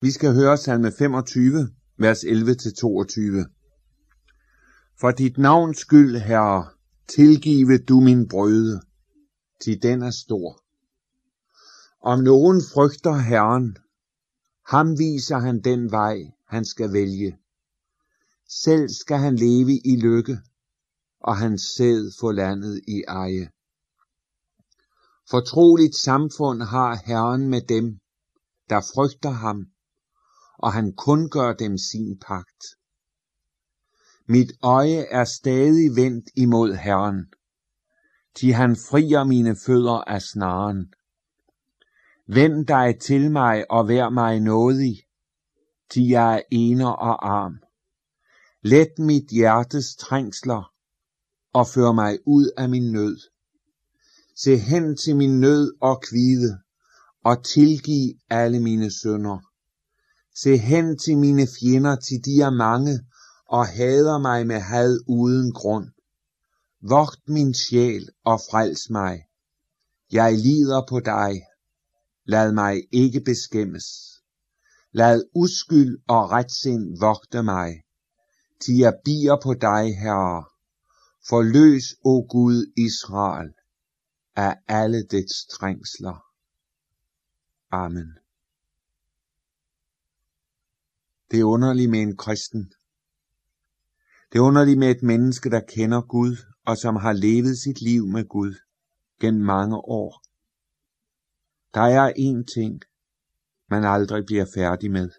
Vi skal høre salme 25, vers 11-22. For dit navns skyld, Herre, tilgive du min brøde, til den er stor. Om nogen frygter Herren, ham viser han den vej, han skal vælge. Selv skal han leve i lykke, og hans sæd få landet i eje. Fortroligt samfund har Herren med dem, der frygter ham, og han kun gør dem sin pagt. Mit øje er stadig vendt imod Herren, til han frier mine fødder af snaren. Vend dig til mig og vær mig nådig, til jeg er ener og arm. Let mit hjertes trængsler og før mig ud af min nød. Se hen til min nød og kvide, og tilgiv alle mine sønder. Se hen til mine fjender, til de er mange, og hader mig med had uden grund. Vogt min sjæl og frels mig. Jeg lider på dig. Lad mig ikke beskæmmes. Lad uskyld og retsind vogte mig. Til jeg bier på dig, Herre. Forløs, o Gud Israel, af alle dets trængsler. Amen. Det er underligt med en kristen. Det er underligt med et menneske, der kender Gud, og som har levet sit liv med Gud gennem mange år. Der er én ting, man aldrig bliver færdig med.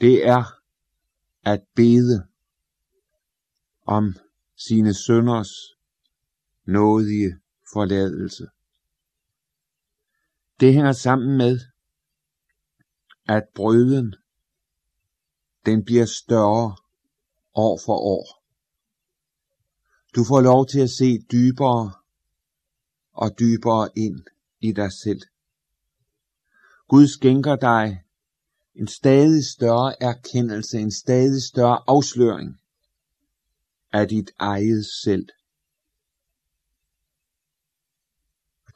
Det er at bede om sine sønders nådige forladelse. Det hænger sammen med, at brøden, den bliver større år for år. Du får lov til at se dybere og dybere ind i dig selv. Gud skænker dig en stadig større erkendelse, en stadig større afsløring af dit eget selv.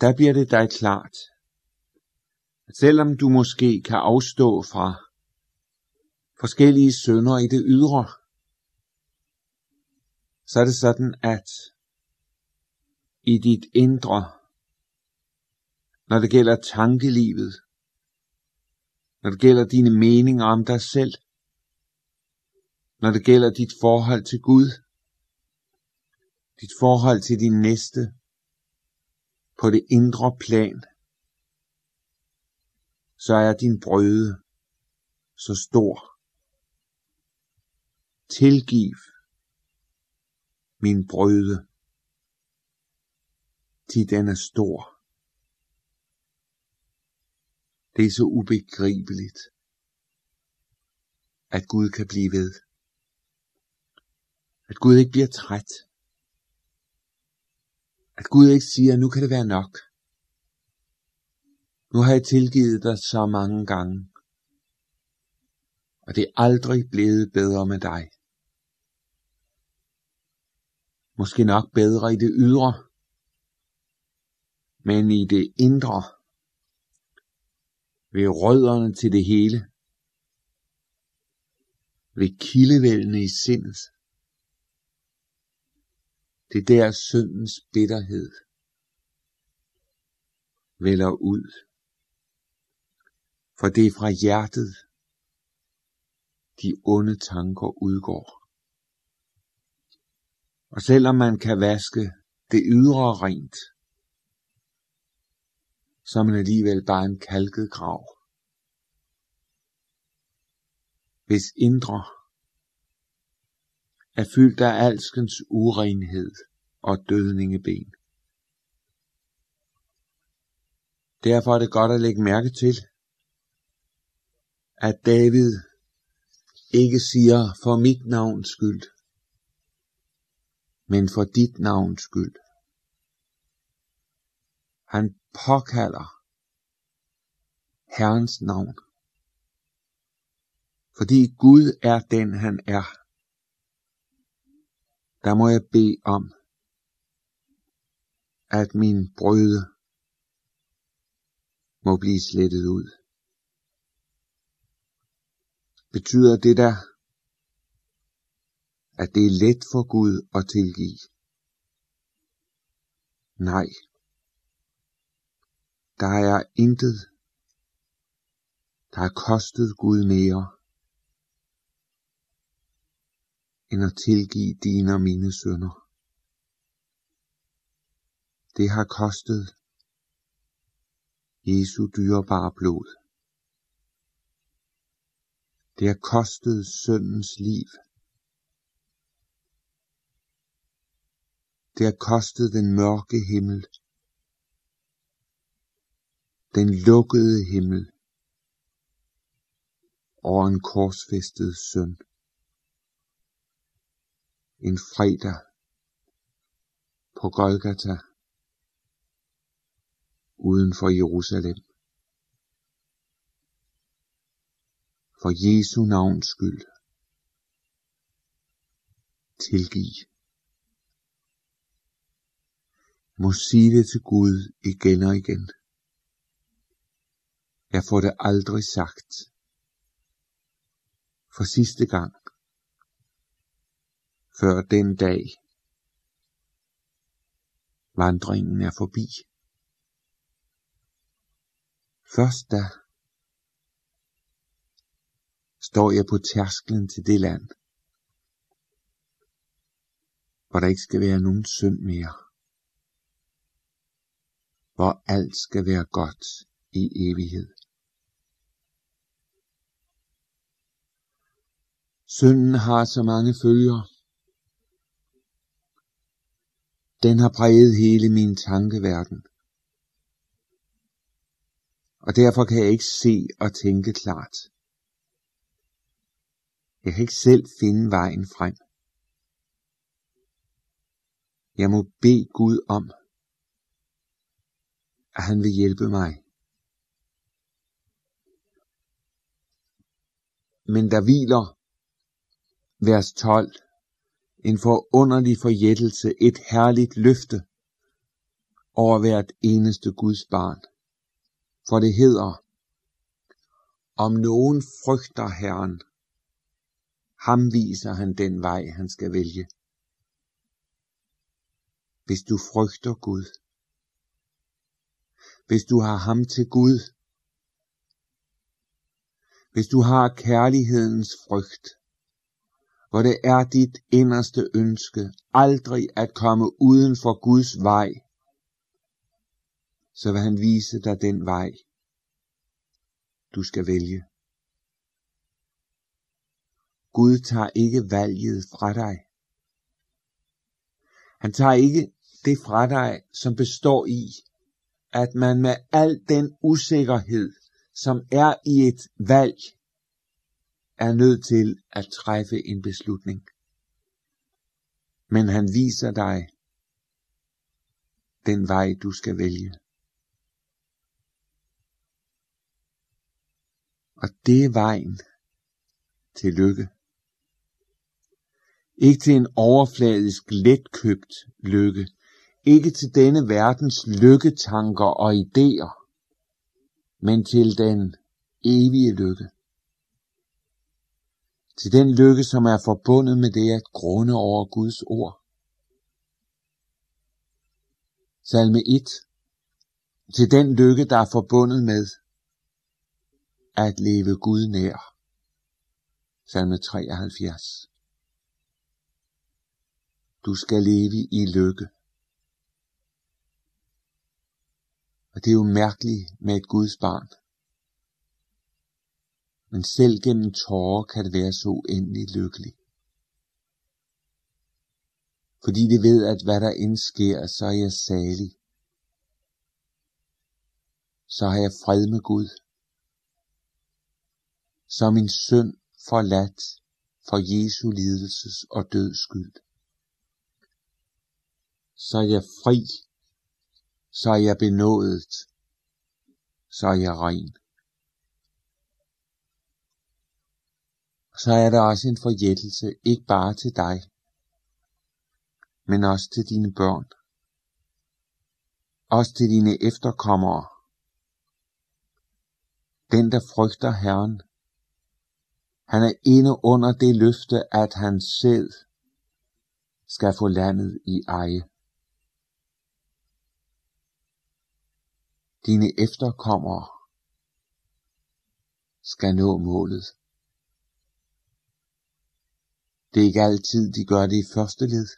Der bliver det dig klart, at selvom du måske kan afstå fra forskellige sønder i det ydre, så er det sådan, at i dit indre, når det gælder tankelivet, når det gælder dine meninger om dig selv, når det gælder dit forhold til Gud, dit forhold til din næste, på det indre plan, så er din brøde så stor. Tilgiv min brøde, til den er stor. Det er så ubegribeligt, at Gud kan blive ved. At Gud ikke bliver træt. At Gud ikke siger, nu kan det være nok. Nu har jeg tilgivet dig så mange gange. Og det er aldrig blevet bedre med dig. Måske nok bedre i det ydre, men i det indre, ved rødderne til det hele, ved kildevældene i sindet. Det er der syndens bitterhed vælger ud. For det er fra hjertet, de onde tanker udgår. Og selvom man kan vaske det ydre rent, så er man alligevel bare en kalket grav. Hvis indre er fyldt af alskens urenhed og dødningeben. Derfor er det godt at lægge mærke til, at David ikke siger for mit navns skyld, men for dit navns skyld. Han påkalder Herrens navn. Fordi Gud er den han er. Der må jeg bede om, at min brøde må blive slettet ud. Betyder det der, at det er let for Gud at tilgive? Nej. Der er intet, der har kostet Gud mere, end at tilgive dine og mine sønder. Det har kostet Jesu dyrebare blod. Det har kostet søndens liv. Det har kostet den mørke himmel. Den lukkede himmel over en korsfæstet søn. En fredag på Golgata uden for Jerusalem. For Jesu navns skyld. Tilgiv må sige det til Gud igen og igen. Jeg får det aldrig sagt. For sidste gang. Før den dag. Vandringen er forbi. Først da står jeg på tærsklen til det land, hvor der ikke skal være nogen synd mere, hvor alt skal være godt i evighed. Synden har så mange følger. Den har præget hele min tankeverden og derfor kan jeg ikke se og tænke klart. Jeg kan ikke selv finde vejen frem. Jeg må bede Gud om, at han vil hjælpe mig. Men der hviler, vers 12, en forunderlig forjættelse, et herligt løfte over hvert eneste Guds barn. For det hedder, om nogen frygter Herren, ham viser han den vej, han skal vælge. Hvis du frygter Gud, hvis du har ham til Gud, hvis du har kærlighedens frygt, hvor det er dit inderste ønske aldrig at komme uden for Guds vej, så vil han vise dig den vej, du skal vælge. Gud tager ikke valget fra dig. Han tager ikke det fra dig, som består i, at man med al den usikkerhed, som er i et valg, er nødt til at træffe en beslutning. Men han viser dig den vej, du skal vælge. Og det er vejen til lykke. Ikke til en overfladisk, letkøbt lykke. Ikke til denne verdens lykketanker og idéer, men til den evige lykke. Til den lykke, som er forbundet med det at grunde over Guds ord. Salme 1. Til den lykke, der er forbundet med at leve Gud nær. Salme 73. Du skal leve i lykke. Og det er jo mærkeligt med et Guds barn. Men selv gennem tårer kan det være så uendelig lykkelig. Fordi det ved, at hvad der end sker, så er jeg salig. Så har jeg fred med Gud Så er min synd forladt for Jesu lidelses og døds skyld. Så er jeg fri, så er jeg benådet, så er jeg ren. Så er der også en forjættelse, ikke bare til dig, men også til dine børn, også til dine efterkommere. Den, der frygter Herren, Han er inde under det løfte, at han selv skal få landet i eje. Dine efterkommere skal nå målet. Det er ikke altid, de gør det i første led.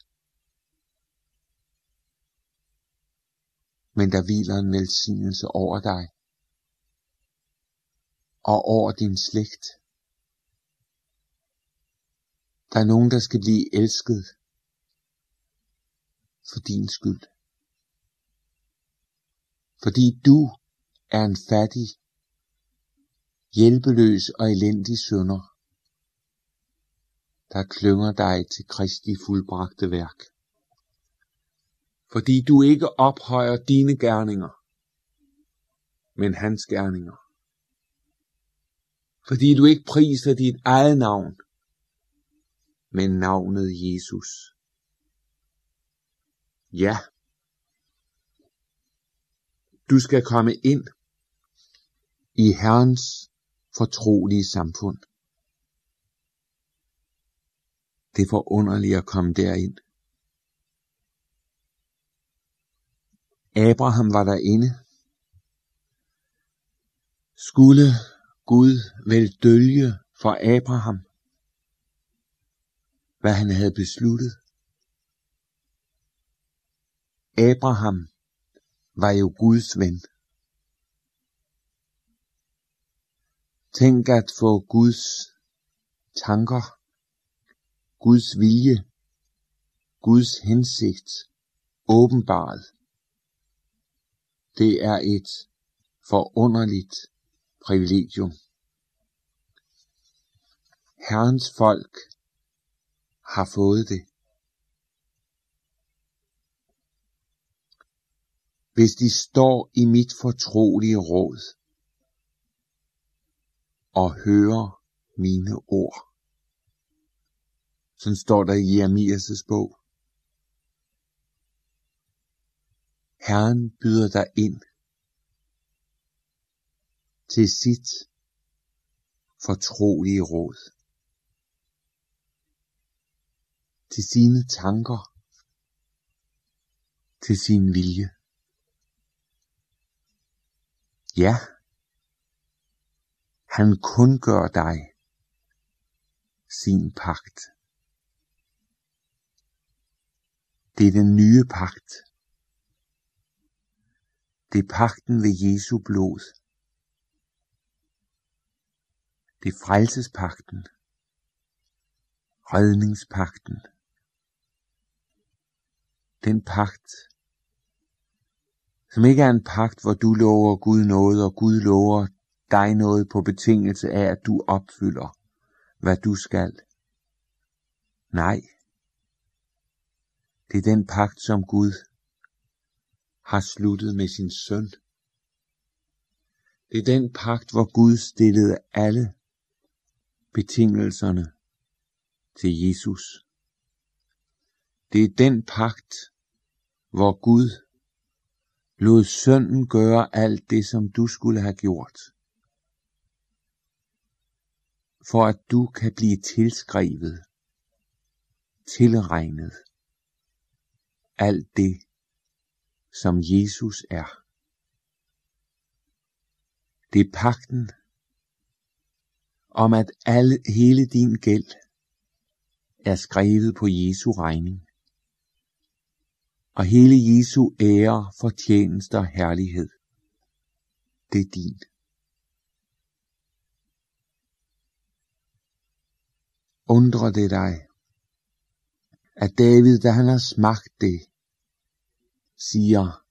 Men der hviler en velsignelse over dig og over din slægt. Der er nogen, der skal blive elsket for din skyld. Fordi du er en fattig, hjælpeløs og elendig sønder, der klynger dig til Kristi fuldbragte værk. Fordi du ikke ophøjer dine gerninger, men hans gerninger. Fordi du ikke priser dit eget navn, men navnet Jesus. Ja, du skal komme ind i Herrens fortrolige samfund. Det er forunderligt at komme derind. Abraham var derinde. Skulle Gud vel dølge for Abraham, hvad han havde besluttet? Abraham var jo Guds ven. Tænk at få Guds tanker, Guds vilje, Guds hensigt åbenbart. Det er et forunderligt privilegium. Herrens folk har fået det. Hvis de står i mit fortrolige råd og hører mine ord. Sådan står der i Jeremias' bog. Herren byder dig ind til sit fortrolige råd. Til sine tanker. Til sin vilje. Ja, han kun gør dig sin pagt. Det er den nye pagt. Det er pagten ved Jesu blod. Det er frelsespagten. Redningspagten. Den pagt, som ikke er en pagt, hvor du lover Gud noget, og Gud lover dig noget på betingelse af, at du opfylder, hvad du skal. Nej, det er den pagt, som Gud har sluttet med sin søn. Det er den pagt, hvor Gud stillede alle betingelserne til Jesus. Det er den pagt, hvor Gud lod sønnen gøre alt det, som du skulle have gjort. For at du kan blive tilskrevet, tilregnet, alt det, som Jesus er. Det er pakten om, at alle, hele din gæld er skrevet på Jesu regning og hele Jesu ære, fortjeneste og herlighed. Det er din. Undrer det dig, at David, da han har smagt det, siger,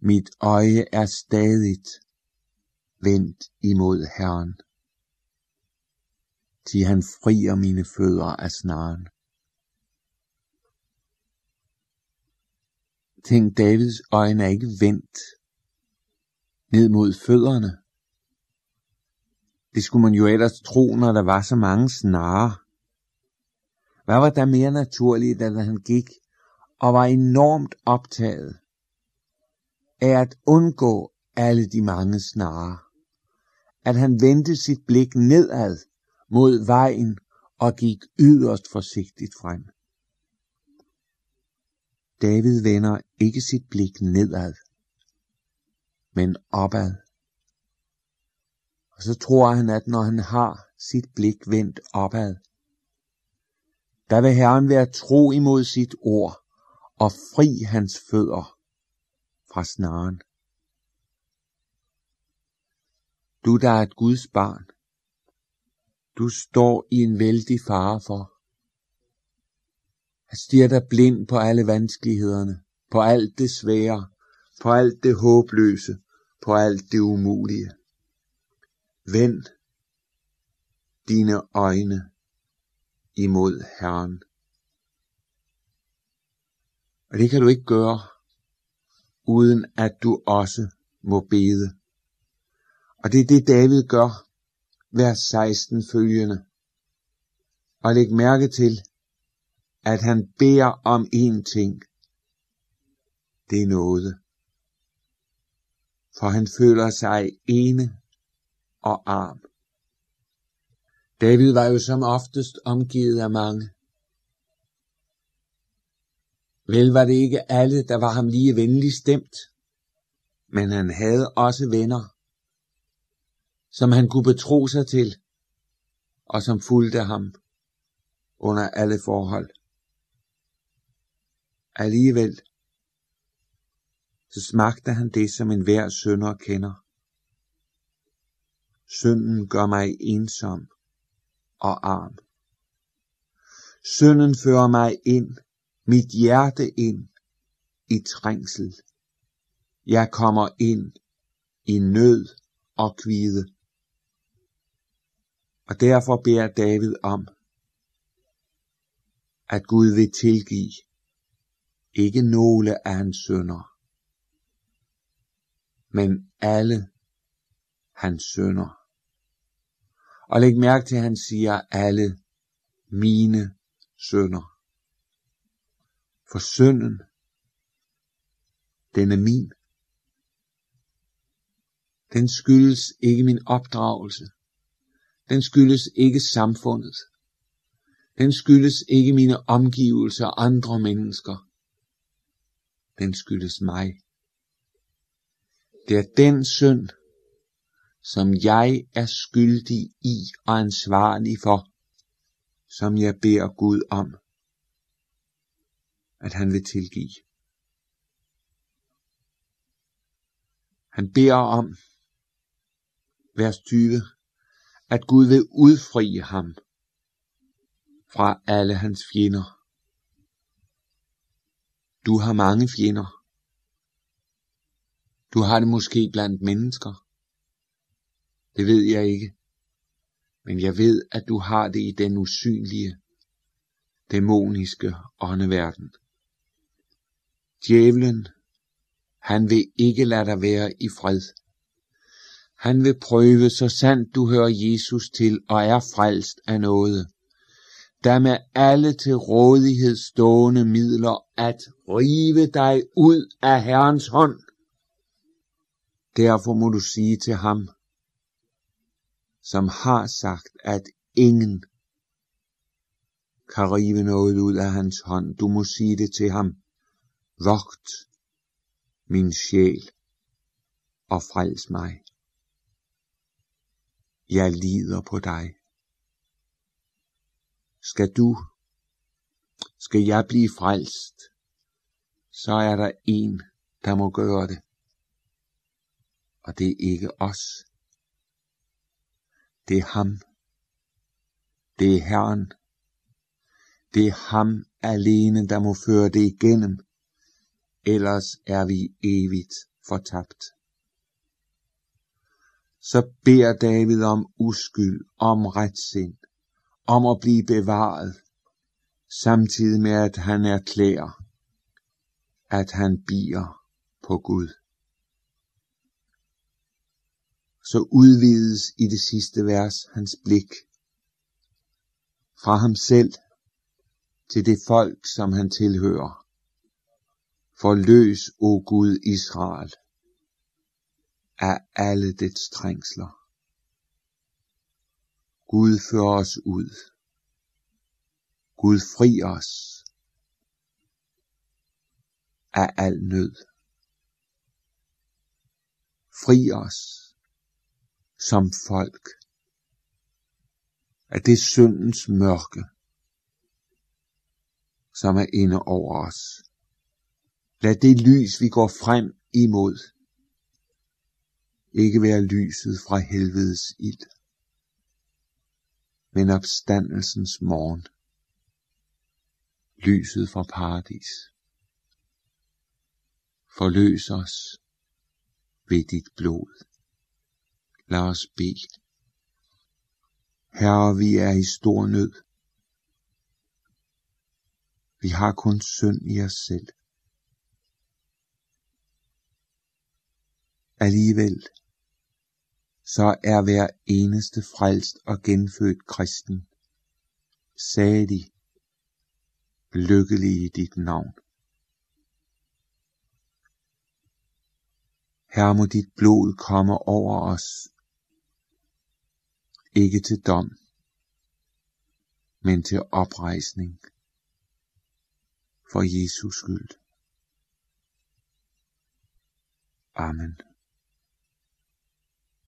mit øje er stadigt vendt imod Herren, til han frier mine fødder af snaren. Tænk, Davids øjne er ikke vendt ned mod fødderne. Det skulle man jo ellers tro, når der var så mange snare. Hvad var der mere naturligt, da han gik og var enormt optaget af at undgå alle de mange snare. At han vendte sit blik nedad mod vejen og gik yderst forsigtigt frem. David vender ikke sit blik nedad, men opad. Og så tror han, at når han har sit blik vendt opad, der vil Herren være tro imod sit ord og fri hans fødder fra snaren. Du, der er et Guds barn, du står i en vældig fare for at stiger dig blind på alle vanskelighederne, på alt det svære, på alt det håbløse, på alt det umulige. Vend dine øjne imod Herren. Og det kan du ikke gøre, uden at du også må bede. Og det er det David gør, vers 16 følgende. Og læg mærke til, at han beder om én ting. Det er noget. For han føler sig ene og arm. David var jo som oftest omgivet af mange. Vel var det ikke alle, der var ham lige venlig stemt, men han havde også venner, som han kunne betro sig til, og som fulgte ham under alle forhold. Alligevel så smagte han det, som enhver sønder kender. Synden gør mig ensom og arm. Synden fører mig ind, mit hjerte ind i trængsel. Jeg kommer ind i nød og kvide. Og derfor beder David om, at Gud vil tilgive ikke nogle af hans sønner, men alle hans sønner. Og læg mærke til, at han siger alle mine sønner. For sønnen, den er min. Den skyldes ikke min opdragelse. Den skyldes ikke samfundet. Den skyldes ikke mine omgivelser og andre mennesker den skyldes mig. Det er den synd, som jeg er skyldig i og ansvarlig for, som jeg beder Gud om, at han vil tilgive. Han beder om, vers 20, at Gud vil udfri ham fra alle hans fjender. Du har mange fjender. Du har det måske blandt mennesker. Det ved jeg ikke. Men jeg ved, at du har det i den usynlige, dæmoniske åndeverden. Djævlen, han vil ikke lade dig være i fred. Han vil prøve, så sandt du hører Jesus til og er frelst af noget der med alle til rådighed stående midler at rive dig ud af Herrens hånd. Derfor må du sige til ham, som har sagt, at ingen kan rive noget ud af hans hånd. Du må sige det til ham. Vogt min sjæl og frels mig. Jeg lider på dig. Skal du, skal jeg blive frelst, så er der en, der må gøre det. Og det er ikke os. Det er ham. Det er Herren. Det er ham alene, der må føre det igennem. Ellers er vi evigt fortabt. Så beder David om uskyld, om retsind om at blive bevaret, samtidig med at han erklærer, at han bier på Gud. Så udvides i det sidste vers hans blik fra ham selv til det folk, som han tilhører. Forløs, o Gud Israel, af alle dets trængsler. Gud før os ud. Gud fri os af al nød. Fri os som folk af det syndens mørke, som er inde over os. Lad det lys, vi går frem imod, ikke være lyset fra helvedes ild, men opstandelsens morgen, lyset fra paradis. Forløs os ved dit blod. Lad os bede. Herre, vi er i stor nød. Vi har kun synd i os selv. Alligevel, så er hver eneste frelst og genfødt kristen salig, lykkelig i dit navn. Her må dit blod komme over os ikke til dom, men til oprejsning for Jesus skyld. Amen.